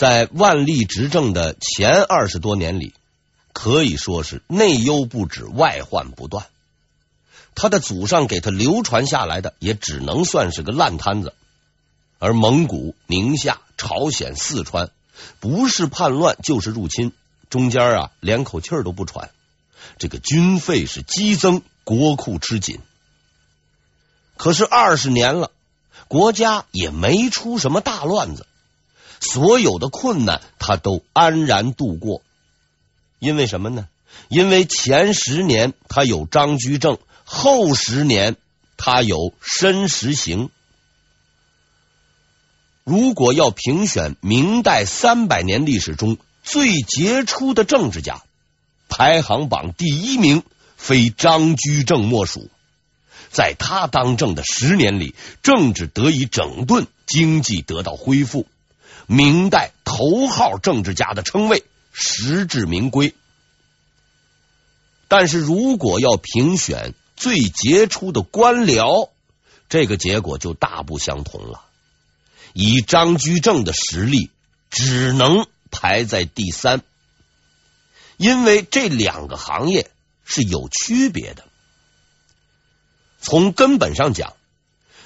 在万历执政的前二十多年里，可以说是内忧不止，外患不断。他的祖上给他流传下来的，也只能算是个烂摊子。而蒙古、宁夏、朝鲜、四川，不是叛乱就是入侵，中间啊连口气儿都不喘。这个军费是激增，国库吃紧。可是二十年了，国家也没出什么大乱子，所有的困难他都安然度过。因为什么呢？因为前十年他有张居正，后十年他有申时行。如果要评选明代三百年历史中最杰出的政治家，排行榜第一名非张居正莫属。在他当政的十年里，政治得以整顿，经济得到恢复，明代头号政治家的称谓实至名归。但是如果要评选最杰出的官僚，这个结果就大不相同了。以张居正的实力，只能排在第三，因为这两个行业是有区别的。从根本上讲，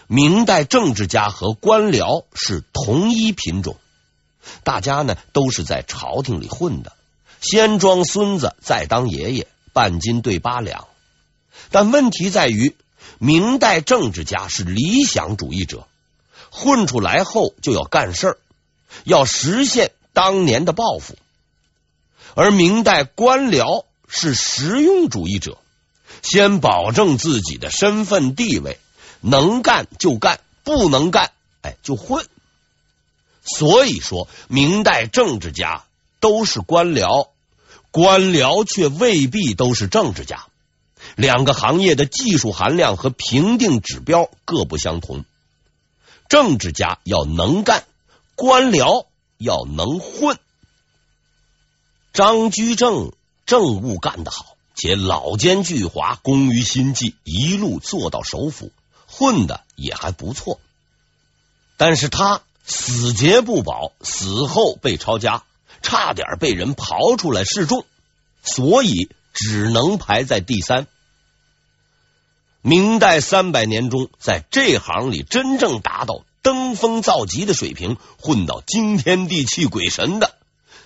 明代政治家和官僚是同一品种，大家呢都是在朝廷里混的，先装孙子，再当爷爷，半斤对八两。但问题在于，明代政治家是理想主义者。混出来后就要干事儿，要实现当年的抱负；而明代官僚是实用主义者，先保证自己的身份地位，能干就干，不能干，哎，就混。所以说，明代政治家都是官僚，官僚却未必都是政治家。两个行业的技术含量和评定指标各不相同。政治家要能干，官僚要能混。张居正政务干得好，且老奸巨猾，工于心计，一路做到首辅，混的也还不错。但是他死节不保，死后被抄家，差点被人刨出来示众，所以只能排在第三。明代三百年中，在这行里真正达到登峰造极的水平，混到惊天地泣鬼神的，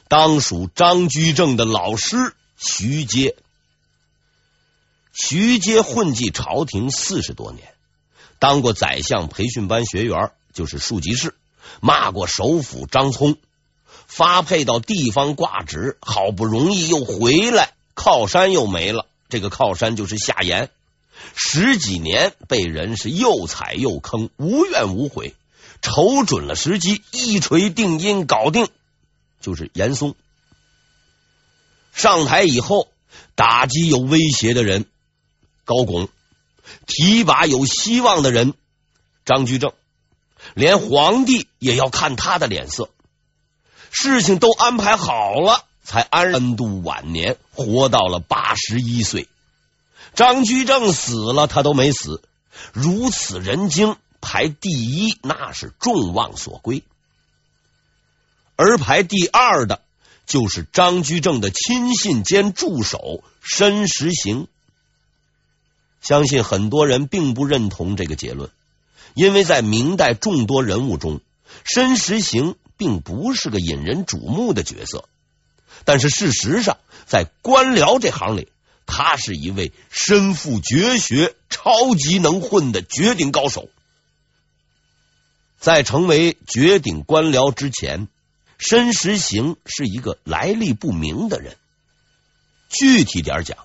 当属张居正的老师徐阶。徐阶混迹朝廷四十多年，当过宰相培训班学员，就是庶吉士，骂过首辅张聪，发配到地方挂职，好不容易又回来，靠山又没了。这个靠山就是夏言。十几年被人是又踩又坑，无怨无悔，瞅准了时机，一锤定音，搞定，就是严嵩。上台以后，打击有威胁的人高拱，提拔有希望的人张居正，连皇帝也要看他的脸色。事情都安排好了，才安度晚年，活到了八十一岁。张居正死了，他都没死。如此人精，排第一那是众望所归。而排第二的，就是张居正的亲信兼助手申时行。相信很多人并不认同这个结论，因为在明代众多人物中，申时行并不是个引人瞩目的角色。但是事实上，在官僚这行里，他是一位身负绝学、超级能混的绝顶高手。在成为绝顶官僚之前，申时行是一个来历不明的人。具体点讲，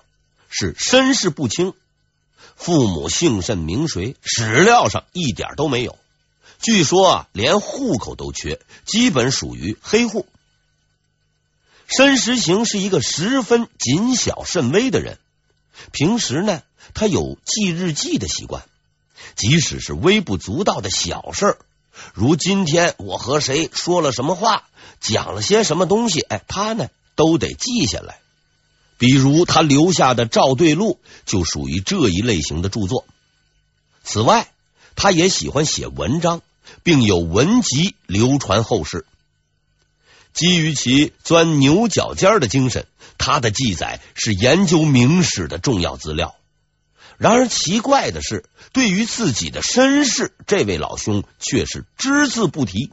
是身世不清，父母姓甚名谁，史料上一点都没有。据说啊，连户口都缺，基本属于黑户。申时行是一个十分谨小慎微的人，平时呢，他有记日记的习惯，即使是微不足道的小事，如今天我和谁说了什么话，讲了些什么东西，哎，他呢都得记下来。比如他留下的《赵对录》就属于这一类型的著作。此外，他也喜欢写文章，并有文集流传后世。基于其钻牛角尖的精神，他的记载是研究明史的重要资料。然而奇怪的是，对于自己的身世，这位老兄却是只字不提。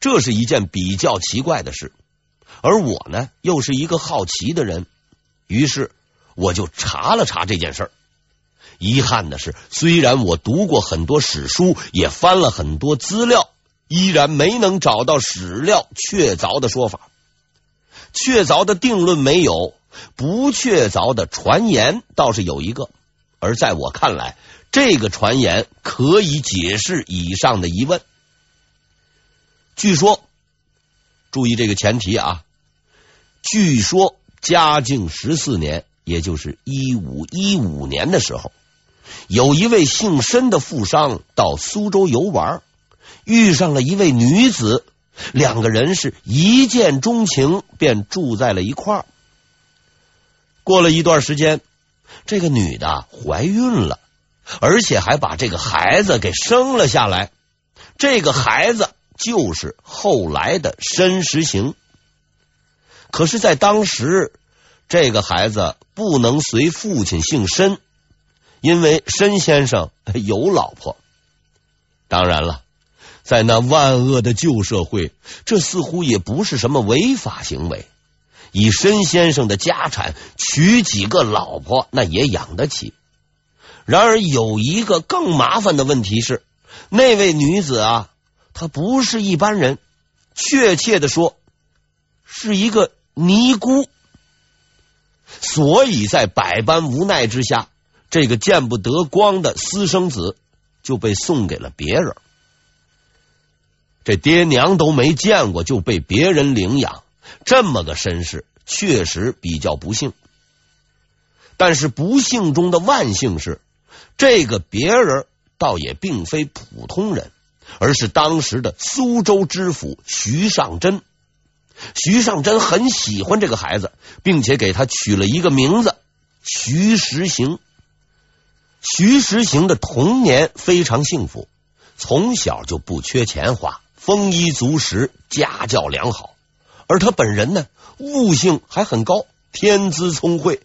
这是一件比较奇怪的事。而我呢，又是一个好奇的人，于是我就查了查这件事儿。遗憾的是，虽然我读过很多史书，也翻了很多资料。依然没能找到史料确凿的说法，确凿的定论没有，不确凿的传言倒是有一个。而在我看来，这个传言可以解释以上的疑问。据说，注意这个前提啊，据说嘉靖十四年，也就是一五一五年的时候，有一位姓申的富商到苏州游玩。遇上了一位女子，两个人是一见钟情，便住在了一块儿。过了一段时间，这个女的怀孕了，而且还把这个孩子给生了下来。这个孩子就是后来的申时行。可是，在当时，这个孩子不能随父亲姓申，因为申先生 有老婆。当然了。在那万恶的旧社会，这似乎也不是什么违法行为。以申先生的家产，娶几个老婆那也养得起。然而有一个更麻烦的问题是，那位女子啊，她不是一般人，确切的说，是一个尼姑。所以在百般无奈之下，这个见不得光的私生子就被送给了别人。这爹娘都没见过就被别人领养，这么个身世确实比较不幸。但是不幸中的万幸是，这个别人倒也并非普通人，而是当时的苏州知府徐尚珍。徐尚珍很喜欢这个孩子，并且给他取了一个名字徐实行。徐实行的童年非常幸福，从小就不缺钱花。丰衣足食，家教良好，而他本人呢，悟性还很高，天资聪慧，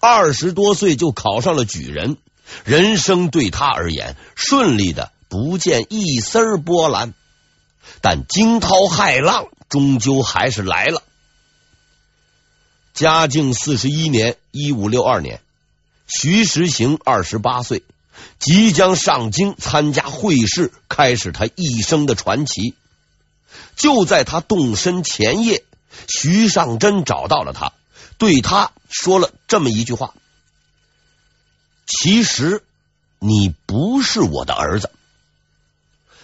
二十多岁就考上了举人，人生对他而言顺利的不见一丝波澜。但惊涛骇浪终究还是来了。嘉靖四十一年（一五六二年），徐实行二十八岁。即将上京参加会试，开始他一生的传奇。就在他动身前夜，徐尚真找到了他，对他说了这么一句话：“其实你不是我的儿子。”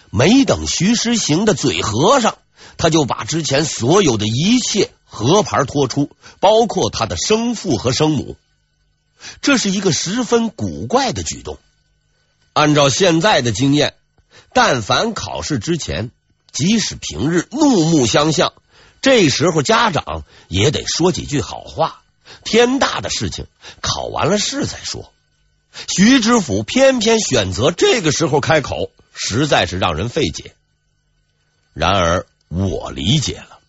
没等徐实行的嘴合上，他就把之前所有的一切和盘托出，包括他的生父和生母。这是一个十分古怪的举动。按照现在的经验，但凡考试之前，即使平日怒目相向，这时候家长也得说几句好话。天大的事情，考完了试再说。徐知府偏偏选择这个时候开口，实在是让人费解。然而我理解了，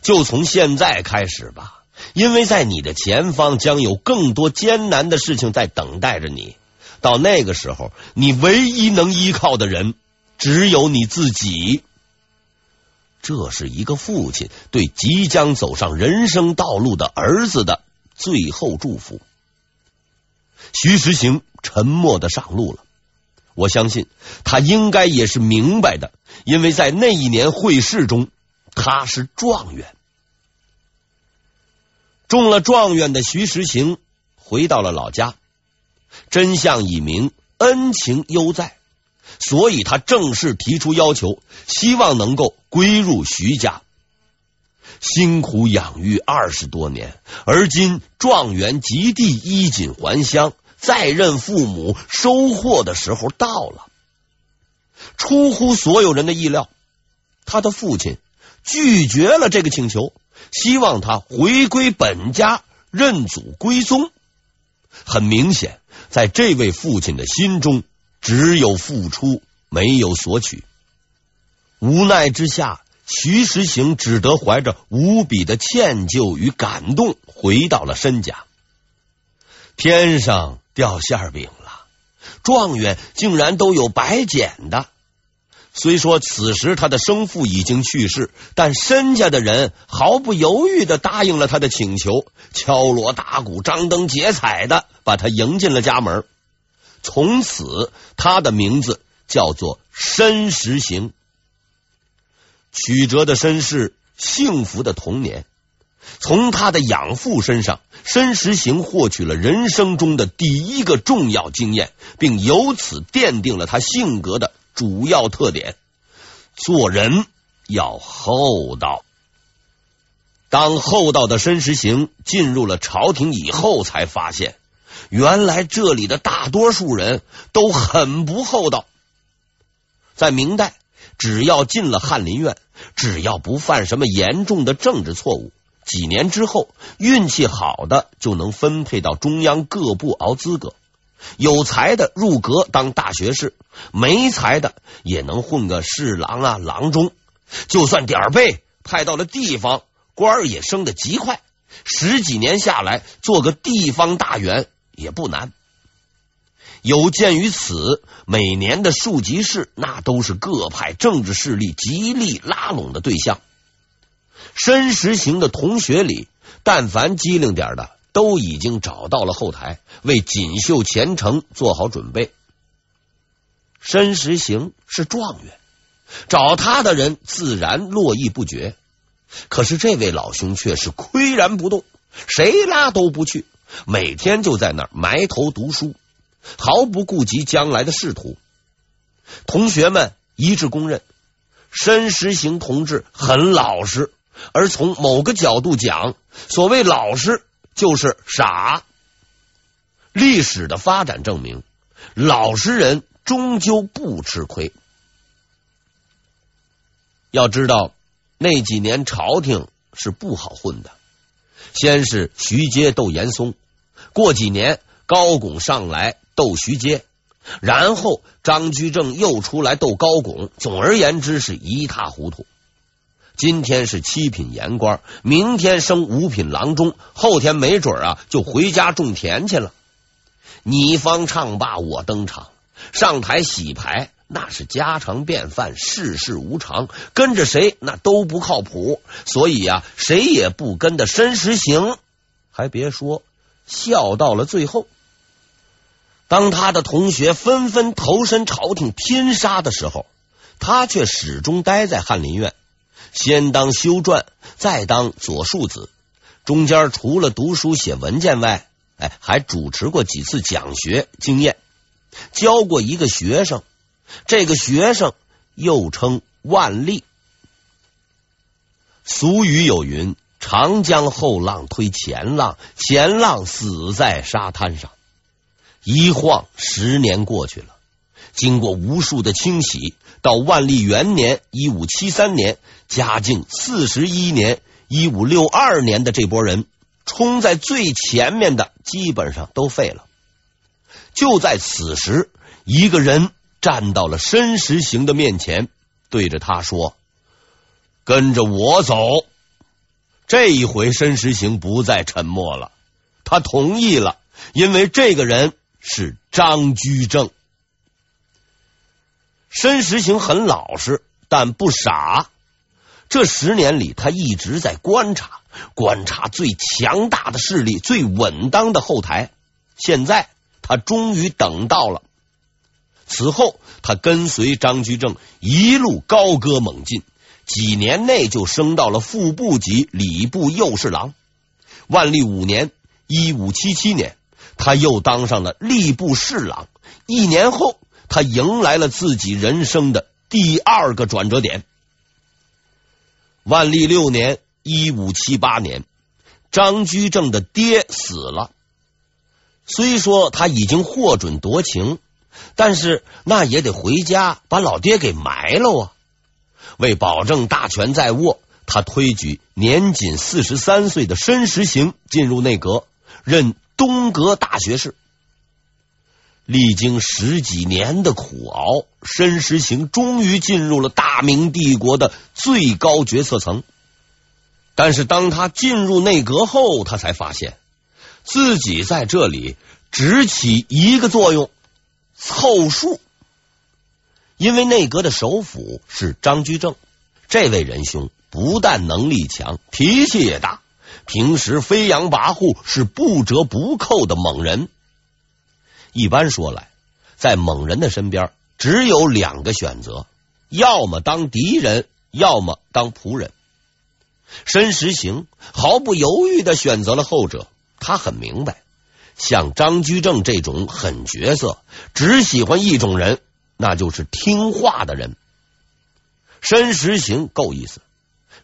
就从现在开始吧，因为在你的前方将有更多艰难的事情在等待着你。到那个时候，你唯一能依靠的人只有你自己。这是一个父亲对即将走上人生道路的儿子的最后祝福。徐实行沉默的上路了。我相信他应该也是明白的，因为在那一年会试中，他是状元。中了状元的徐实行回到了老家。真相已明，恩情犹在，所以他正式提出要求，希望能够归入徐家。辛苦养育二十多年，而今状元及第，衣锦还乡，再认父母，收获的时候到了。出乎所有人的意料，他的父亲拒绝了这个请求，希望他回归本家，认祖归宗。很明显。在这位父亲的心中，只有付出，没有索取。无奈之下，徐实行只得怀着无比的歉疚与感动，回到了申家。天上掉馅饼了，状元竟然都有白捡的。虽说此时他的生父已经去世，但申家的人毫不犹豫的答应了他的请求，敲锣打鼓、张灯结彩的把他迎进了家门。从此，他的名字叫做申时行。曲折的身世，幸福的童年，从他的养父身上，申时行获取了人生中的第一个重要经验，并由此奠定了他性格的。主要特点：做人要厚道。当厚道的申时行进入了朝廷以后，才发现原来这里的大多数人都很不厚道。在明代，只要进了翰林院，只要不犯什么严重的政治错误，几年之后，运气好的就能分配到中央各部熬资格。有才的入阁当大学士，没才的也能混个侍郎啊、郎中。就算点儿背派到了地方，官儿也升得极快。十几年下来，做个地方大员也不难。有鉴于此，每年的庶吉士那都是各派政治势力极力拉拢的对象。申时行的同学里，但凡机灵点的。都已经找到了后台，为锦绣前程做好准备。申时行是状元，找他的人自然络绎不绝。可是这位老兄却是岿然不动，谁拉都不去，每天就在那儿埋头读书，毫不顾及将来的仕途。同学们一致公认，申时行同志很老实，而从某个角度讲，所谓老实。就是傻。历史的发展证明，老实人终究不吃亏。要知道，那几年朝廷是不好混的。先是徐阶斗严嵩，过几年高拱上来斗徐阶，然后张居正又出来斗高拱。总而言之，是一塌糊涂。今天是七品盐官，明天升五品郎中，后天没准啊就回家种田去了。你方唱罢我登场，上台洗牌那是家常便饭，世事无常，跟着谁那都不靠谱。所以呀、啊，谁也不跟的申时行，还别说笑到了最后。当他的同学纷纷投身朝廷拼杀的时候，他却始终待在翰林院。先当修撰，再当左庶子，中间除了读书写文件外，哎，还主持过几次讲学经验，教过一个学生。这个学生又称万历。俗语有云：“长江后浪推前浪，前浪死在沙滩上。”一晃十年过去了。经过无数的清洗，到万历元年（一五七三年），嘉靖四十一年（一五六二年）的这波人，冲在最前面的基本上都废了。就在此时，一个人站到了申时行的面前，对着他说：“跟着我走。”这一回，申时行不再沉默了，他同意了，因为这个人是张居正。申时行很老实，但不傻。这十年里，他一直在观察，观察最强大的势力、最稳当的后台。现在，他终于等到了。此后，他跟随张居正一路高歌猛进，几年内就升到了副部级礼部右侍郎。万历五年（一五七七年），他又当上了吏部侍郎。一年后。他迎来了自己人生的第二个转折点。万历六年（一五七八年），张居正的爹死了。虽说他已经获准夺情，但是那也得回家把老爹给埋了啊！为保证大权在握，他推举年仅四十三岁的申时行进入内阁，任东阁大学士。历经十几年的苦熬，申时行终于进入了大明帝国的最高决策层。但是，当他进入内阁后，他才发现自己在这里只起一个作用——凑数。因为内阁的首辅是张居正，这位仁兄不但能力强，脾气也大，平时飞扬跋扈，是不折不扣的猛人。一般说来，在猛人的身边只有两个选择：要么当敌人，要么当仆人。申时行毫不犹豫的选择了后者。他很明白，像张居正这种狠角色，只喜欢一种人，那就是听话的人。申时行够意思，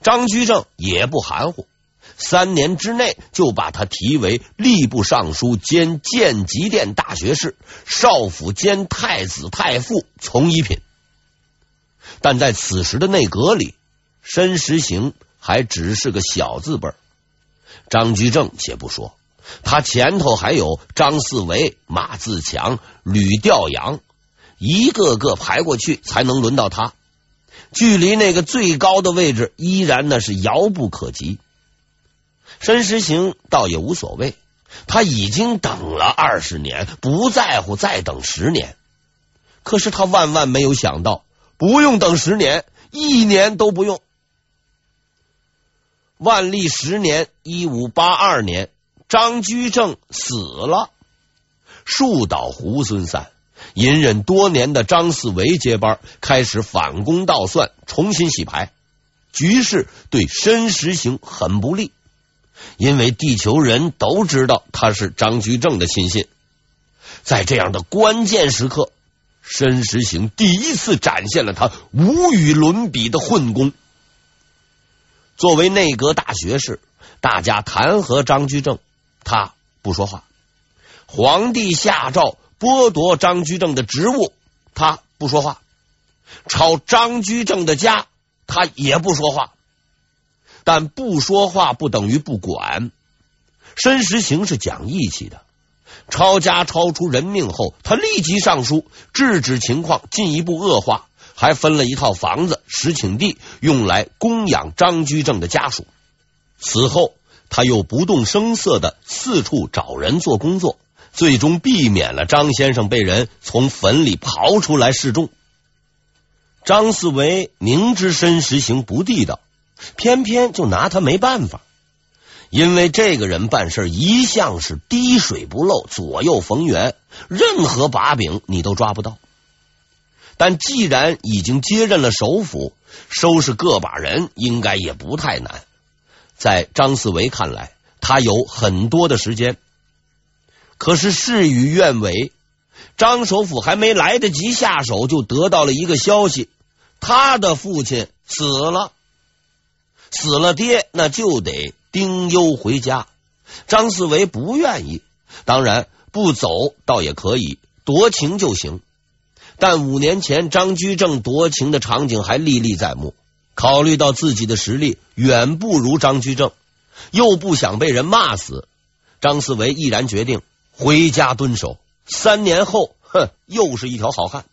张居正也不含糊。三年之内就把他提为吏部尚书兼建极殿大学士、少府兼太子太傅从一品。但在此时的内阁里，申时行还只是个小字辈。张居正且不说，他前头还有张四维、马自强、吕调阳，一个个排过去才能轮到他，距离那个最高的位置依然那是遥不可及。申时行倒也无所谓，他已经等了二十年，不在乎再等十年。可是他万万没有想到，不用等十年，一年都不用。万历十年（一五八二年），张居正死了，树倒猢狲散，隐忍多年的张四维接班，开始反攻倒算，重新洗牌，局势对申时行很不利。因为地球人都知道他是张居正的亲信，在这样的关键时刻，申时行第一次展现了他无与伦比的混功。作为内阁大学士，大家弹劾张居正，他不说话；皇帝下诏剥夺张居正的职务，他不说话；抄张居正的家，他也不说话。但不说话不等于不管。申时行是讲义气的，抄家抄出人命后，他立即上书制止情况进一步恶化，还分了一套房子、十顷地用来供养张居正的家属。此后，他又不动声色的四处找人做工作，最终避免了张先生被人从坟里刨出来示众。张四维明知申时行不地道。偏偏就拿他没办法，因为这个人办事一向是滴水不漏、左右逢源，任何把柄你都抓不到。但既然已经接任了首辅，收拾个把人应该也不太难。在张四维看来，他有很多的时间。可是事与愿违，张首辅还没来得及下手，就得到了一个消息：他的父亲死了。死了爹，那就得丁忧回家。张四维不愿意，当然不走倒也可以，夺情就行。但五年前张居正夺情的场景还历历在目。考虑到自己的实力远不如张居正，又不想被人骂死，张四维毅然决定回家蹲守。三年后，哼，又是一条好汉。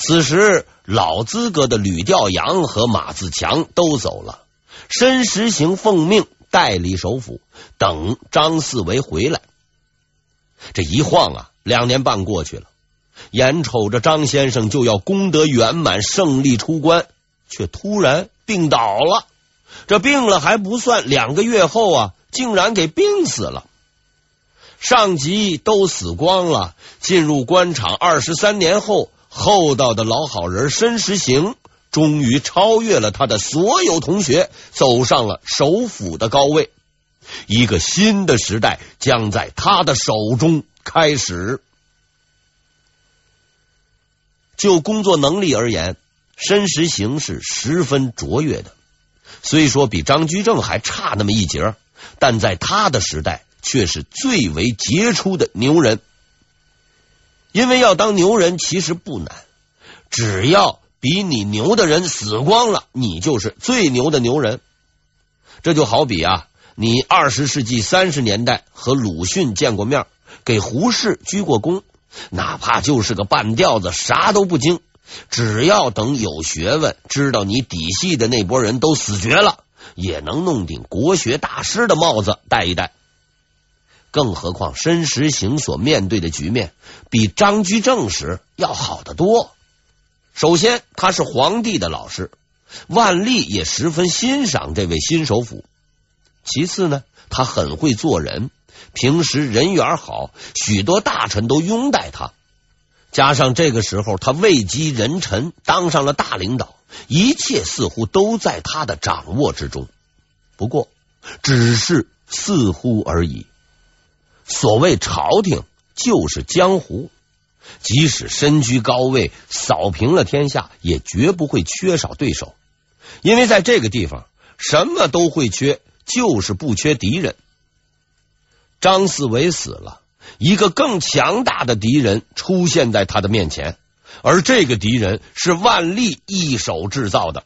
此时，老资格的吕调阳和马自强都走了，申时行奉命代理首辅，等张四维回来。这一晃啊，两年半过去了，眼瞅着张先生就要功德圆满、胜利出关，却突然病倒了。这病了还不算，两个月后啊，竟然给病死了。上级都死光了，进入官场二十三年后。厚道的老好人申时行终于超越了他的所有同学，走上了首辅的高位。一个新的时代将在他的手中开始。就工作能力而言，申时行是十分卓越的。虽说比张居正还差那么一截，但在他的时代却是最为杰出的牛人。因为要当牛人其实不难，只要比你牛的人死光了，你就是最牛的牛人。这就好比啊，你二十世纪三十年代和鲁迅见过面，给胡适鞠过躬，哪怕就是个半吊子，啥都不精，只要等有学问、知道你底细的那波人都死绝了，也能弄顶国学大师的帽子戴一戴。更何况申时行所面对的局面比张居正时要好得多。首先，他是皇帝的老师，万历也十分欣赏这位新首辅。其次呢，他很会做人，平时人缘好，许多大臣都拥戴他。加上这个时候他位极人臣，当上了大领导，一切似乎都在他的掌握之中。不过，只是似乎而已。所谓朝廷就是江湖，即使身居高位，扫平了天下，也绝不会缺少对手，因为在这个地方，什么都会缺。就是不缺敌人。张四维死了，一个更强大的敌人出现在他的面前，而这个敌人是万历一手制造的。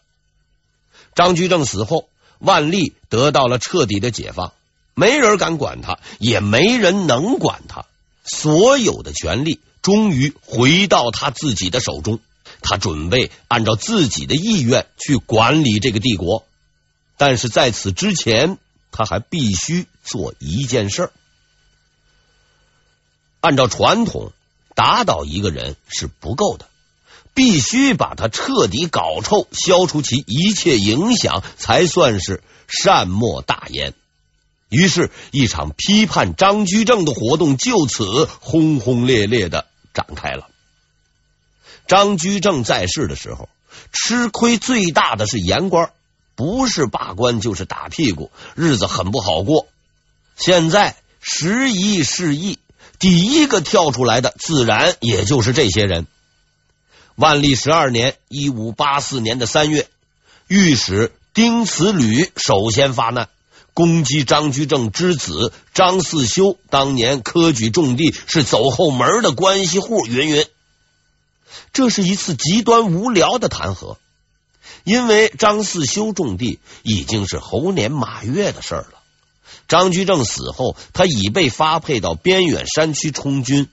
张居正死后，万历得到了彻底的解放，没人敢管他，也没人能管他，所有的权力终于回到他自己的手中，他准备按照自己的意愿去管理这个帝国。但是在此之前，他还必须做一件事儿。按照传统，打倒一个人是不够的，必须把他彻底搞臭，消除其一切影响，才算是善莫大焉。于是，一场批判张居正的活动就此轰轰烈烈的展开了。张居正在世的时候，吃亏最大的是言官。不是罢官就是打屁股，日子很不好过。现在时移世易，第一个跳出来的自然也就是这些人。万历十二年（一五八四年的三月），御史丁慈吕首先发难，攻击张居正之子张四修当年科举中第，是走后门的关系户，云云。这是一次极端无聊的弹劾。因为张四修中第已经是猴年马月的事了。张居正死后，他已被发配到边远山区充军，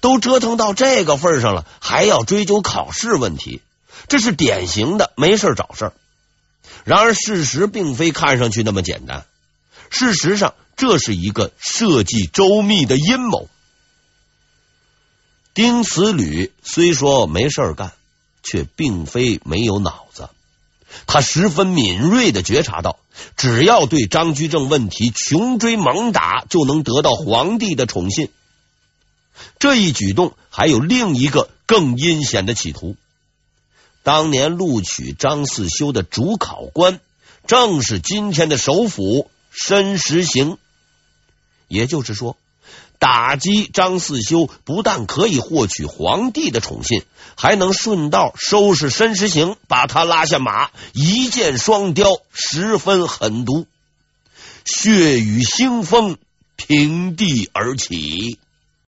都折腾到这个份上了，还要追究考试问题，这是典型的没事找事儿。然而事实并非看上去那么简单，事实上这是一个设计周密的阴谋。丁慈吕虽说没事干，却并非没有脑子。他十分敏锐的觉察到，只要对张居正问题穷追猛打，就能得到皇帝的宠信。这一举动还有另一个更阴险的企图。当年录取张四修的主考官，正是今天的首辅申时行。也就是说。打击张四修不但可以获取皇帝的宠信，还能顺道收拾申时行，把他拉下马，一箭双雕，十分狠毒。血雨腥风，平地而起。